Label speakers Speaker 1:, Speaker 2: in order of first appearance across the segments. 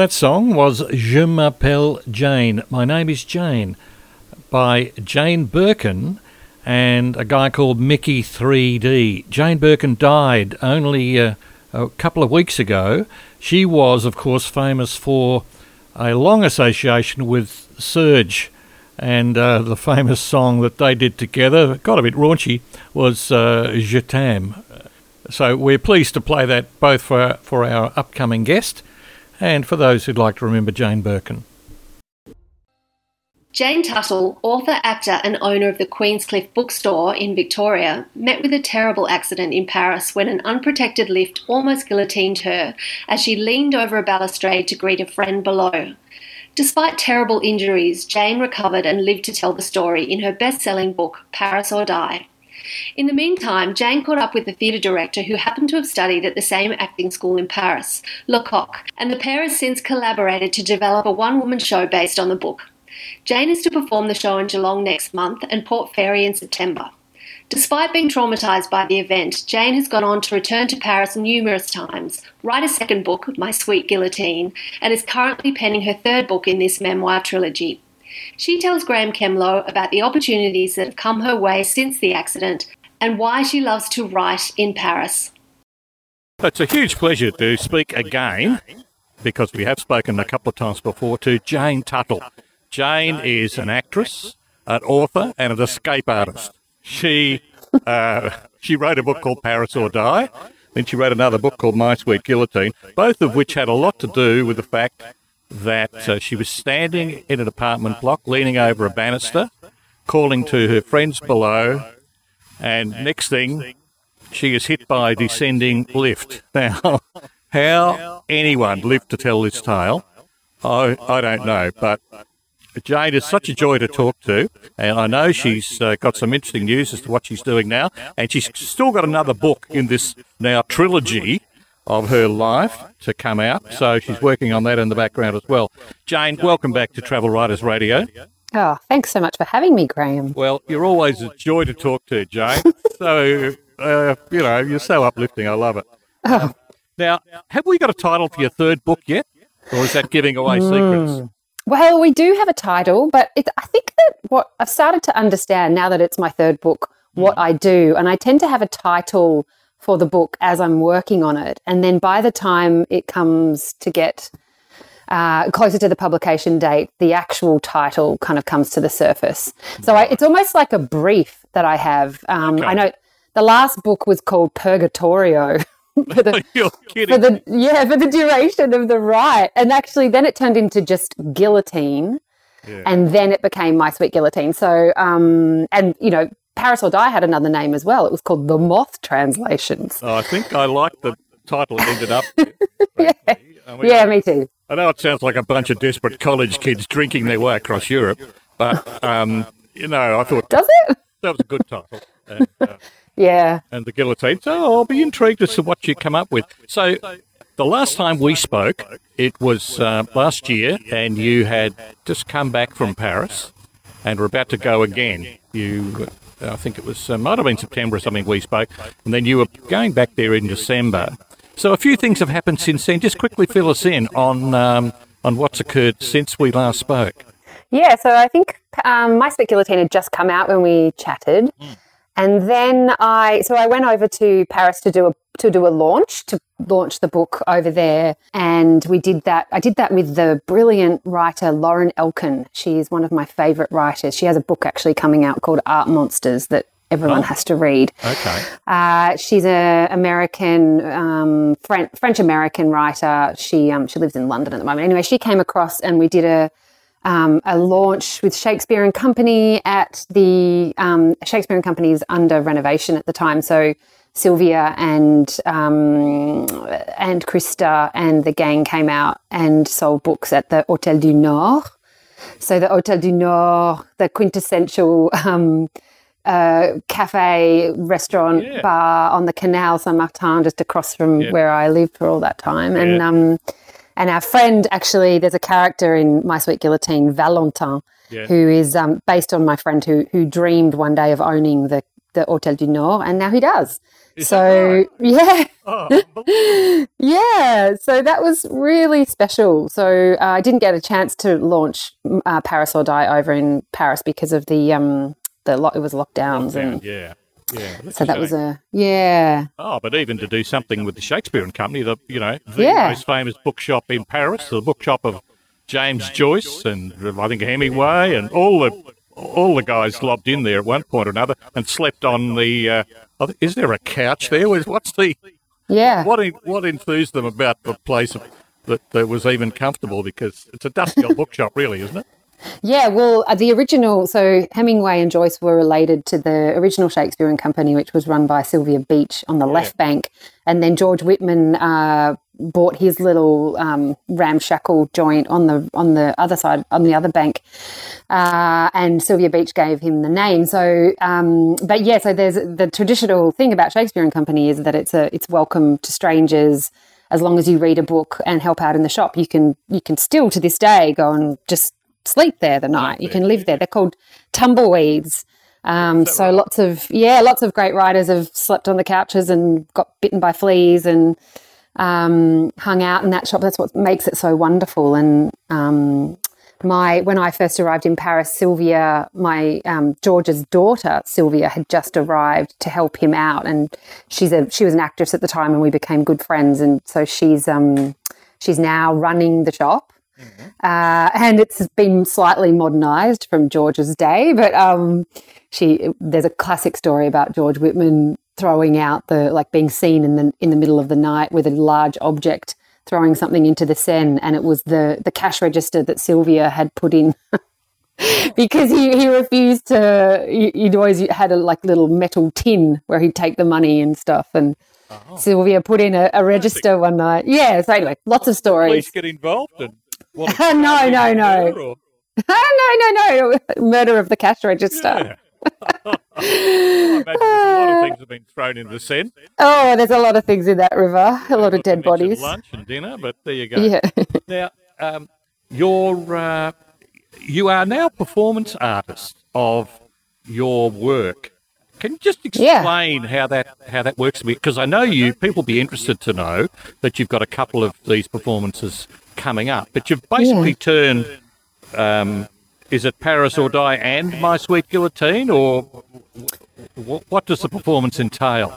Speaker 1: That song was Je m'appelle Jane. My name is Jane by Jane Birkin and a guy called Mickey 3D. Jane Birkin died only uh, a couple of weeks ago. She was, of course, famous for a long association with Serge. And uh, the famous song that they did together, got a bit raunchy, was uh, Je t'aime. So we're pleased to play that both for, for our upcoming guest and for those who'd like to remember Jane Birkin.
Speaker 2: Jayne Tuttle, author, actor, and owner of the Queenscliff bookstore in Victoria, met with a terrible accident in Paris when an unprotected lift almost guillotined her as she leaned over a balustrade to greet a friend below. Despite terrible injuries, Jayne recovered and lived to tell the story in her best selling book, Paris or Die. In the meantime, Jayne caught up with the theatre director who happened to have studied at the same acting school in Paris, Lecoq, and the pair has since collaborated to develop a one woman show based on the book. Jayne is to perform the show in Geelong next month and Port Fairy in September. Despite being traumatised by the event, Jayne has gone on to return to Paris numerous times, write a second book, My Sweet Guillotine, and is currently penning her third book in this memoir trilogy. She tells Graeme Kemlo about the opportunities that have come her way since the accident and why she loves to write in Paris.
Speaker 1: It's a huge pleasure to speak again, because we have spoken a couple of times before, to Jayne Tuttle. Jayne is an actress, an author, and an escape artist. She uh, she wrote a book called Paris or Die. Then she wrote another book called My Sweet Guillotine, both of which had a lot to do with the fact that uh, she was standing in an apartment block, leaning over a banister, calling to her friends below, and next thing, she is hit by a descending lift. Now, how anyone lived to tell this tale, I, I don't know, but Jayne is such a joy to talk to, and I know she's uh, got some interesting news as to what she's doing now, and she's still got another book in this now trilogy of her life to come out, so she's working on that in the background as well. Jayne, welcome back to Travel Writers Radio.
Speaker 3: Oh, thanks so much for having me, Graeme.
Speaker 1: Well, you're always a joy to talk to, Jayne. so, uh, you know, you're so uplifting. I love it. Oh. Um, now, have we got a title for your third book yet? Or is that giving away mm. secrets?
Speaker 3: Well, we do have a title, but it, I think that what I've started to understand now that it's my third book, what mm. I do, and I tend to have a title for the book as I'm working on it. And then by the time it comes to get uh, closer to the publication date, the actual title kind of comes to the surface. So I, it's almost like a brief that I have. Um, okay. I know the last book was called Purgatorio. for the, for the yeah for the duration of the ride and actually then it turned into just guillotine yeah. and then it became my sweet guillotine so um and you know paris or die had another name as well it was called the moth translations
Speaker 1: oh, i think i like the title it ended up
Speaker 3: yeah. I mean, yeah me too
Speaker 1: i know it sounds like a bunch of desperate college kids drinking their way across europe but um you know i thought
Speaker 3: does it
Speaker 1: that was a good title and,
Speaker 3: uh, yeah.
Speaker 1: And the guillotine. So I'll be intrigued as to what you come up with. So the last time we spoke, it was uh, last year, and you had just come back from Paris and were about to go again. You, I think it was, uh, might have been September or something we spoke, and then you were going back there in December. So a few things have happened since then. Just quickly fill us in on um, on what's occurred since we last spoke.
Speaker 3: Yeah, so I think um, my guillotine had just come out when we chatted. Mm. And then I, so I went over to Paris to do a to do a launch to launch the book over there, and we did that. I did that with the brilliant writer Lauren Elkin. She's one of my favourite writers. She has a book actually coming out called Art Monsters that everyone oh. has to read.
Speaker 1: Okay.
Speaker 3: Uh, she's a American, um, French American writer. She um, she lives in London at the moment. Anyway, she came across and we did a um, a launch with Shakespeare and Company at the um, Shakespeare and Company's under renovation at the time. So Sylvia and um, and Krista and the gang came out and sold books at the Hôtel du Nord. So the Hôtel du Nord, the quintessential um, uh, cafe, restaurant, yeah. bar on the Canal Saint Martin, just across from yeah. where I lived for all that time, yeah. and um, and our friend, actually, there's a character in My Sweet Guillotine, Valentin, yeah. who is um, based on my friend who who dreamed one day of owning the the Hotel du Nord, and now he does.
Speaker 1: Is
Speaker 3: so
Speaker 1: that
Speaker 3: yeah,
Speaker 1: Oh,
Speaker 3: yeah. So that was really special. So uh, I didn't get a chance to launch uh, Paris or Die over in Paris because of the um the lo- it was lockdowns, and
Speaker 1: yeah. Yeah.
Speaker 3: so that was a yeah
Speaker 1: Oh, but even to do something with the Shakespeare and Company, the you know the
Speaker 3: Yeah.
Speaker 1: most famous bookshop in Paris, the bookshop of James Joyce and I think Hemingway and all the all the guys lobbed in there at one point or another and slept on the. Uh, is there a couch there? What's the
Speaker 3: yeah.
Speaker 1: what what enthused them about the place that, that was even comfortable? Because it's a dusty old bookshop, really, isn't it?
Speaker 3: Yeah, well, uh, the original, so Hemingway and Joyce were related to the original Shakespeare and Company, which was run by Sylvia Beach on the left bank. And then George Whitman uh, bought his little um, ramshackle joint on the on the other side, on the other bank. Uh, and Sylvia Beach gave him the name. So, um, but yeah, so there's the traditional thing about Shakespeare and Company is that it's a it's welcome to strangers. As long as you read a book and help out in the shop, you can you can still to this day go and just sleep there the night. You can live there. They're called tumbleweeds. Um, so lots of yeah, lots of great writers have slept on the couches and got bitten by fleas and um, hung out in that shop. That's what makes it so wonderful. And um, my when I first arrived in Paris, Sylvia, my um, George's daughter Sylvia, had just arrived to help him out, and she's a she was an actress at the time, and we became good friends. And so she's um, she's now running the shop. Uh, and it's been slightly modernized from George's day, but um, she there's a classic story about George Whitman throwing out the like being seen in the in the middle of the night with a large object throwing something into the Seine, and it was the the cash register that Sylvia had put in. because he, he refused to he- he'd always had a like little metal tin where he'd take the money and stuff and Sylvia put in a, a register one night. Yeah, so anyway, lots of stories.
Speaker 1: Police get involved and what
Speaker 3: No, no, no. no, no, no. Murder of the cash register.
Speaker 1: Yeah. I imagine there's a lot of things have been thrown into the Seine.
Speaker 3: Oh, there's a lot of things in that river. A lot of dead bodies.
Speaker 1: Lunch and dinner, but there you go.
Speaker 3: Yeah.
Speaker 1: Now, um, you're uh, you are now performance artist of your work. Can you just
Speaker 3: Yeah.
Speaker 1: explain how that how that works? Because I know you people be interested to know that you've got a couple of these performances coming up, but you've basically turned. Um, is it Paris or Die and My Sweet Guillotine, or what, what does the performance entail?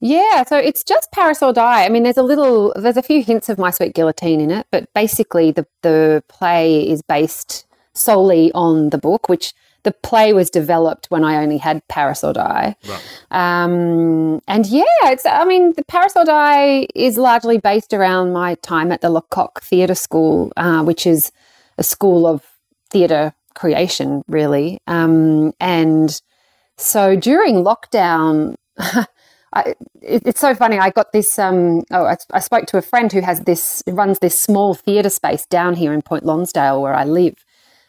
Speaker 3: Yeah, so it's just Paris or Die. I mean, there's a little, there's a few hints of My Sweet Guillotine in it, but basically the the play is based solely on the book, which the play was developed when I only had Paris or Die.
Speaker 1: Right.
Speaker 3: Um, and yeah, it's, I mean, the Paris or Die is largely based around my time at the Lecoq Theatre School, uh, which is a school of theatre creation, really. Um, and so during lockdown, I, it, it's so funny. I got this. Um, oh, I, I spoke to a friend who has this runs this small theatre space down here in Point Lonsdale where I live,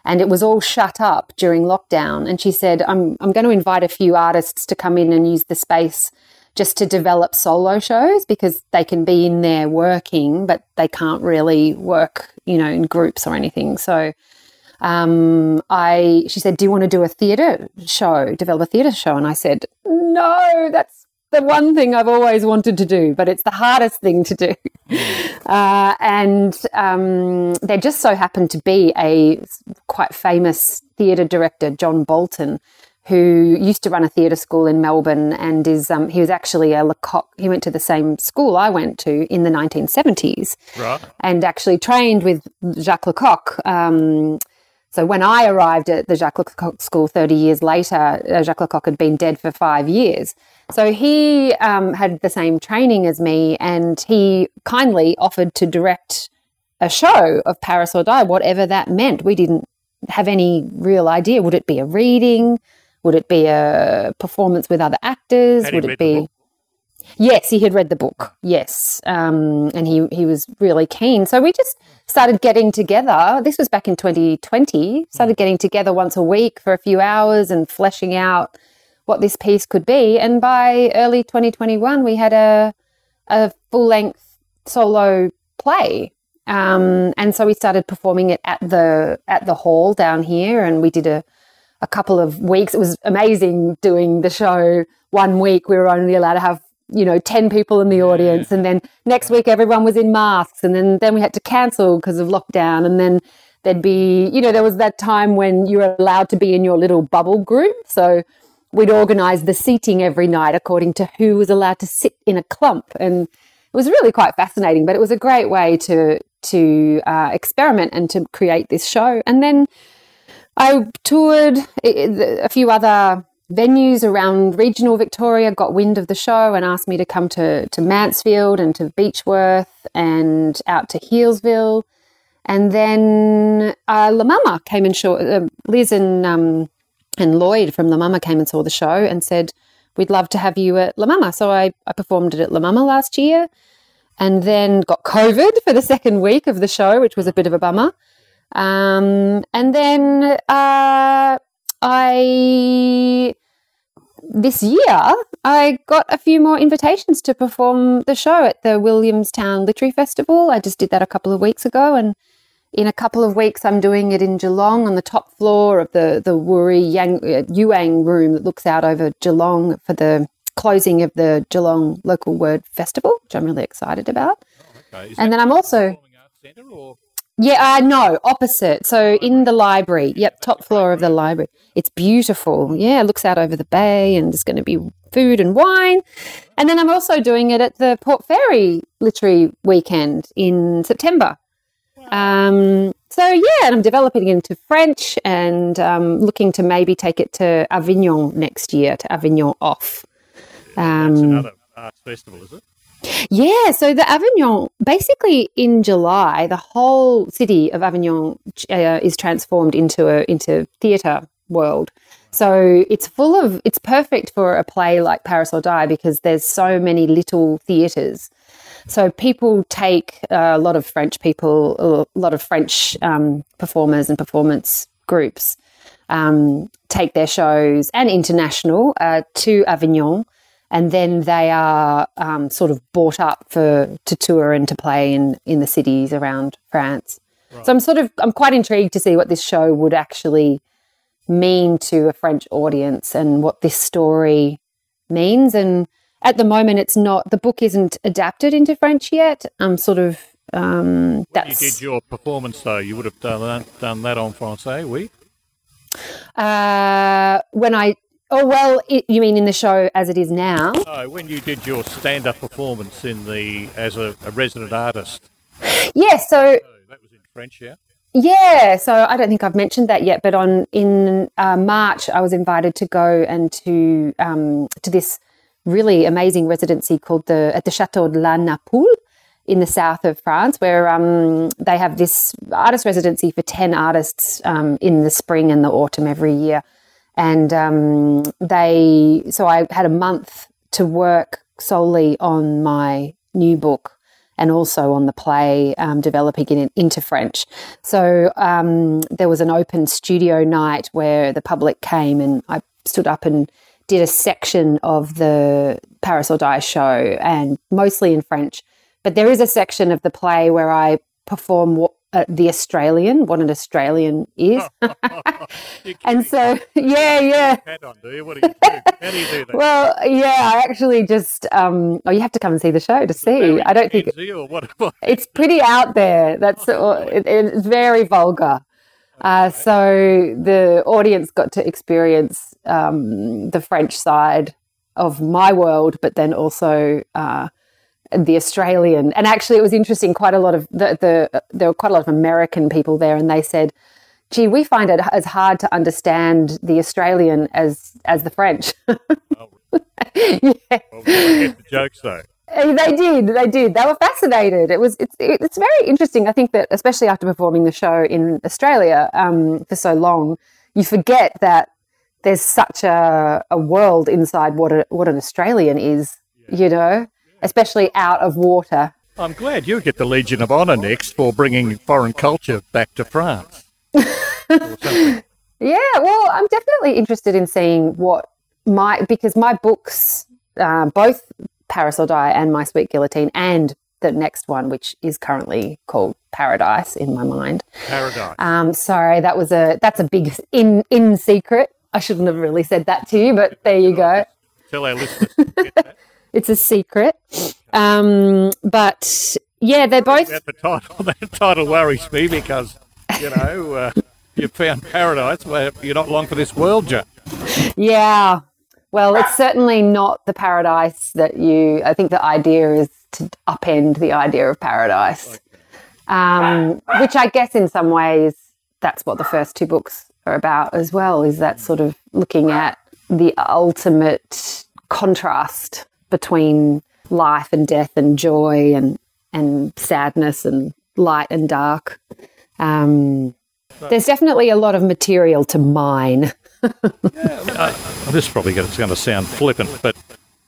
Speaker 3: and it was all shut up during lockdown. And she said, "I'm I'm going to invite a few artists to come in and use the space." Just to develop solo shows because they can be in there working, but they can't really work, you know, in groups or anything. So, um, I she said, "Do you want to do a theatre show? Develop a theatre show?" And I said, "No, that's the one thing I've always wanted to do, but it's the hardest thing to do." Uh, and um, there just so happened to be a quite famous theatre director, John Bolton, who used to run a theatre school in Melbourne, and is um, he was actually a Lecoq. He went to the same school I went to in the 1970s
Speaker 1: Right.
Speaker 3: and actually trained with Jacques Lecoq. Um, so when I arrived at the Jacques Lecoq School 30 years later, uh, Jacques Lecoq had been dead for five years. So he um, had the same training as me, and he kindly offered to direct a show of Paris or Die, whatever that meant. We didn't have any real idea. Would it be a reading? Would it be a performance with other actors?
Speaker 1: Had
Speaker 3: Would it be? Yes, he had read the book. Yes, um, and he he was really keen. So we just started getting together. This was back in 2020. Started getting together once a week for a few hours and fleshing out what this piece could be. And by early 2021, we had a a full length solo play. Um, and so we started performing it at the at the hall down here, and we did a a couple of weeks. It was amazing doing the show one week we were only allowed to have you know 10 people in the audience and then next week everyone was in masks and then then we had to cancel because of lockdown and then there'd be you know there was that time when you were allowed to be in your little bubble group so we'd organize the seating every night according to who was allowed to sit in a clump and it was really quite fascinating but it was a great way to to uh, experiment and to create this show and then i toured a few other venues around regional Victoria got wind of the show and asked me to come to, to Mansfield and to Beechworth and out to Healesville. And then uh, La Mama came and saw, uh, Liz and, um, and Lloyd from La Mama came and saw the show and said, We'd love to have you at La Mama. So I, I performed it at La Mama last year and then got COVID for the second week of the show, which was a bit of a bummer. Um, and then uh, I this year I got a few more invitations to perform the show at the Williamstown Literary Festival. I just did that a couple of weeks ago, and in a couple of weeks I'm doing it in Geelong on the top floor of the the Woori Yang uh, Yuang room that looks out over Geelong for the closing of the Geelong Local Word Festival, which I'm really excited about. Oh, okay. And then I'm also. Yeah, uh, no, opposite. So in the library. Yep, top floor of the library. It's beautiful. Yeah, it looks out over the bay and there's going to be food and wine. And then I'm also doing it at the Port Fairy Literary Weekend in September. Um, so yeah, and I'm developing into French and um, looking to maybe take it to Avignon next year, to Avignon off.
Speaker 1: Um, That's another arts festival, is it?
Speaker 3: Yeah, so the Avignon, basically in July, the whole city of Avignon uh, is transformed into a into theatre world. So it's full of it's perfect for a play like Paris or Die because there's so many little theatres. So people take uh, a lot of French people, a lot of French um, performers and performance groups um, take their shows and international uh, to Avignon and then they are um, sort of bought up for to tour and to play in in the cities around France. Right. So I'm sort of I'm quite intrigued to see what this show would actually mean to a French audience and what this story means. And at the moment, it's not the book isn't adapted into French yet. I'm sort of um,
Speaker 1: that's. you did your performance though, you would have done that, done that on Francais, oui.
Speaker 3: Uh, when I Oh well, it, you mean in the show as it is now?
Speaker 1: No, when you did your stand-up performance in the as a, a resident artist.
Speaker 3: Yeah, so
Speaker 1: oh, that was in French, yeah.
Speaker 3: Yeah, so I don't think I've mentioned that yet, but on in uh, March I was invited to go and to um, to this really amazing residency called the at the Chateau de la Napoule in the south of France, where um, they have this artist residency for ten artists um, in the spring and the autumn every year. And um, they so I had a month to work solely on my new book and also on the play, um, developing it into French. So um, there was an open studio night where the public came, and I stood up and did a section of the Paris or Die show, and mostly in French. But there is a section of the play where I perform what uh, the Australian, what an Australian is. and so, yeah, yeah.
Speaker 1: What do you do? How do you do that?
Speaker 3: Well, yeah, I actually just, um, oh, you have to come and see the show to see. I don't think it's pretty out there. That's uh, it, it's very vulgar. Uh, so the audience got to experience um, the French side of my world, but then also uh, the Australian. And actually, it was interesting. Quite a lot of the, the there were quite a lot of American people there, and they said, "Gee, we find it as hard to understand the Australian as as the French." oh.
Speaker 1: yeah. Well, the jokes though.
Speaker 3: Eh, they did. They did. They were fascinated. It was. It's. It's very interesting. I think that, especially after performing the show in Australia um, for so long, you forget that there's such a, a world inside what a, what an Australian is. Yeah. You know, especially out of water.
Speaker 1: I'm glad you get the Legion of Honour next for bringing foreign culture back to France. yeah,
Speaker 3: well, I'm definitely interested in seeing what my because my books, uh, both Paris or Die and My Sweet Guillotine, and the next one, which is currently called Paradise in my mind.
Speaker 1: Paradise.
Speaker 3: Um, sorry, that was a that's a big in in secret. I shouldn't have really said that to you, but there you go.
Speaker 1: tell our listeners. To get that.
Speaker 3: It's a secret. Um, but yeah, they're both.
Speaker 1: That the title, that title worries me because you know uh, you found paradise where you're not long for this world, Joe.
Speaker 3: Yeah. Well, it's certainly not the paradise that you. I think the idea is to upend the idea of paradise, um, which I guess in some ways that's what the first two books are about as well. Is that sort of looking at the ultimate contrast between life and death and joy and and sadness and light and dark. Um, there's definitely a lot of material to mine.
Speaker 1: Uh, this is probably going to sound flippant, but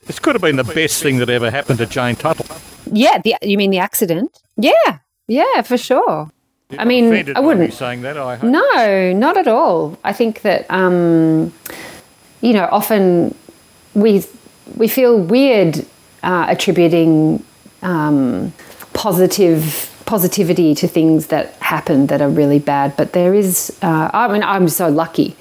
Speaker 1: this could have been the best thing that ever happened to Jayne Tuttle.
Speaker 3: Yeah, the, you mean the accident? Yeah, yeah, for sure.
Speaker 1: You're
Speaker 3: I mean, I wouldn't.
Speaker 1: saying that. I hope.
Speaker 3: No, not at all. I think that um, you know often we we feel weird uh, attributing um, positive positivity to things that happen that are really bad, but there is. Uh, I mean, I'm so lucky,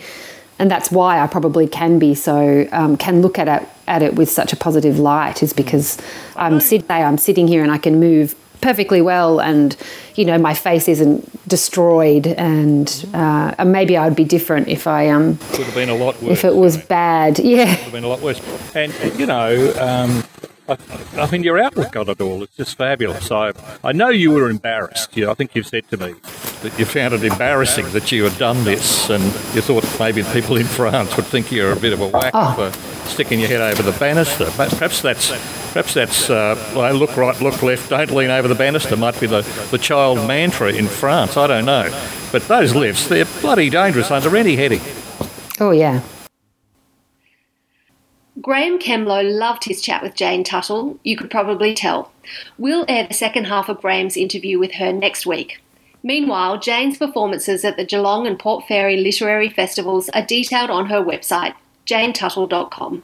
Speaker 3: and that's why I probably can be so um, can look at it at it with such a positive light is because I'm sit I'm sitting here and I can move perfectly well and you know my face isn't destroyed and uh, and maybe I'd be different if I um
Speaker 1: Could have been a lot worse.
Speaker 3: if it was bad yeah
Speaker 1: have been a lot worse. And you know, um, I, I mean, your outlook on it all is just fabulous. I I know you were embarrassed. You, I think you've said to me that you found it embarrassing that you had done this, and you thought maybe people in France would think you're a bit of a whack
Speaker 3: Oh.
Speaker 1: for sticking your head over the banister. But perhaps that's perhaps that's uh, look right, look left, don't lean over the banister. Might be the the child mantra in France. I don't know, but those lifts they're bloody dangerous under any heading.
Speaker 3: oh yeah
Speaker 2: Graeme Kemlo loved his chat with Jayne Tuttle, you could probably tell. We'll air the second half of Graeme's interview with her next week. Meanwhile, Jayne's performances at the Geelong and Port Fairy literary festivals are detailed on her website, jaynetuttle.com.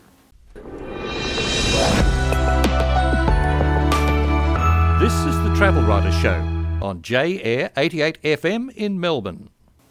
Speaker 1: This is the Travel Writer Show on J Air 88 FM in Melbourne.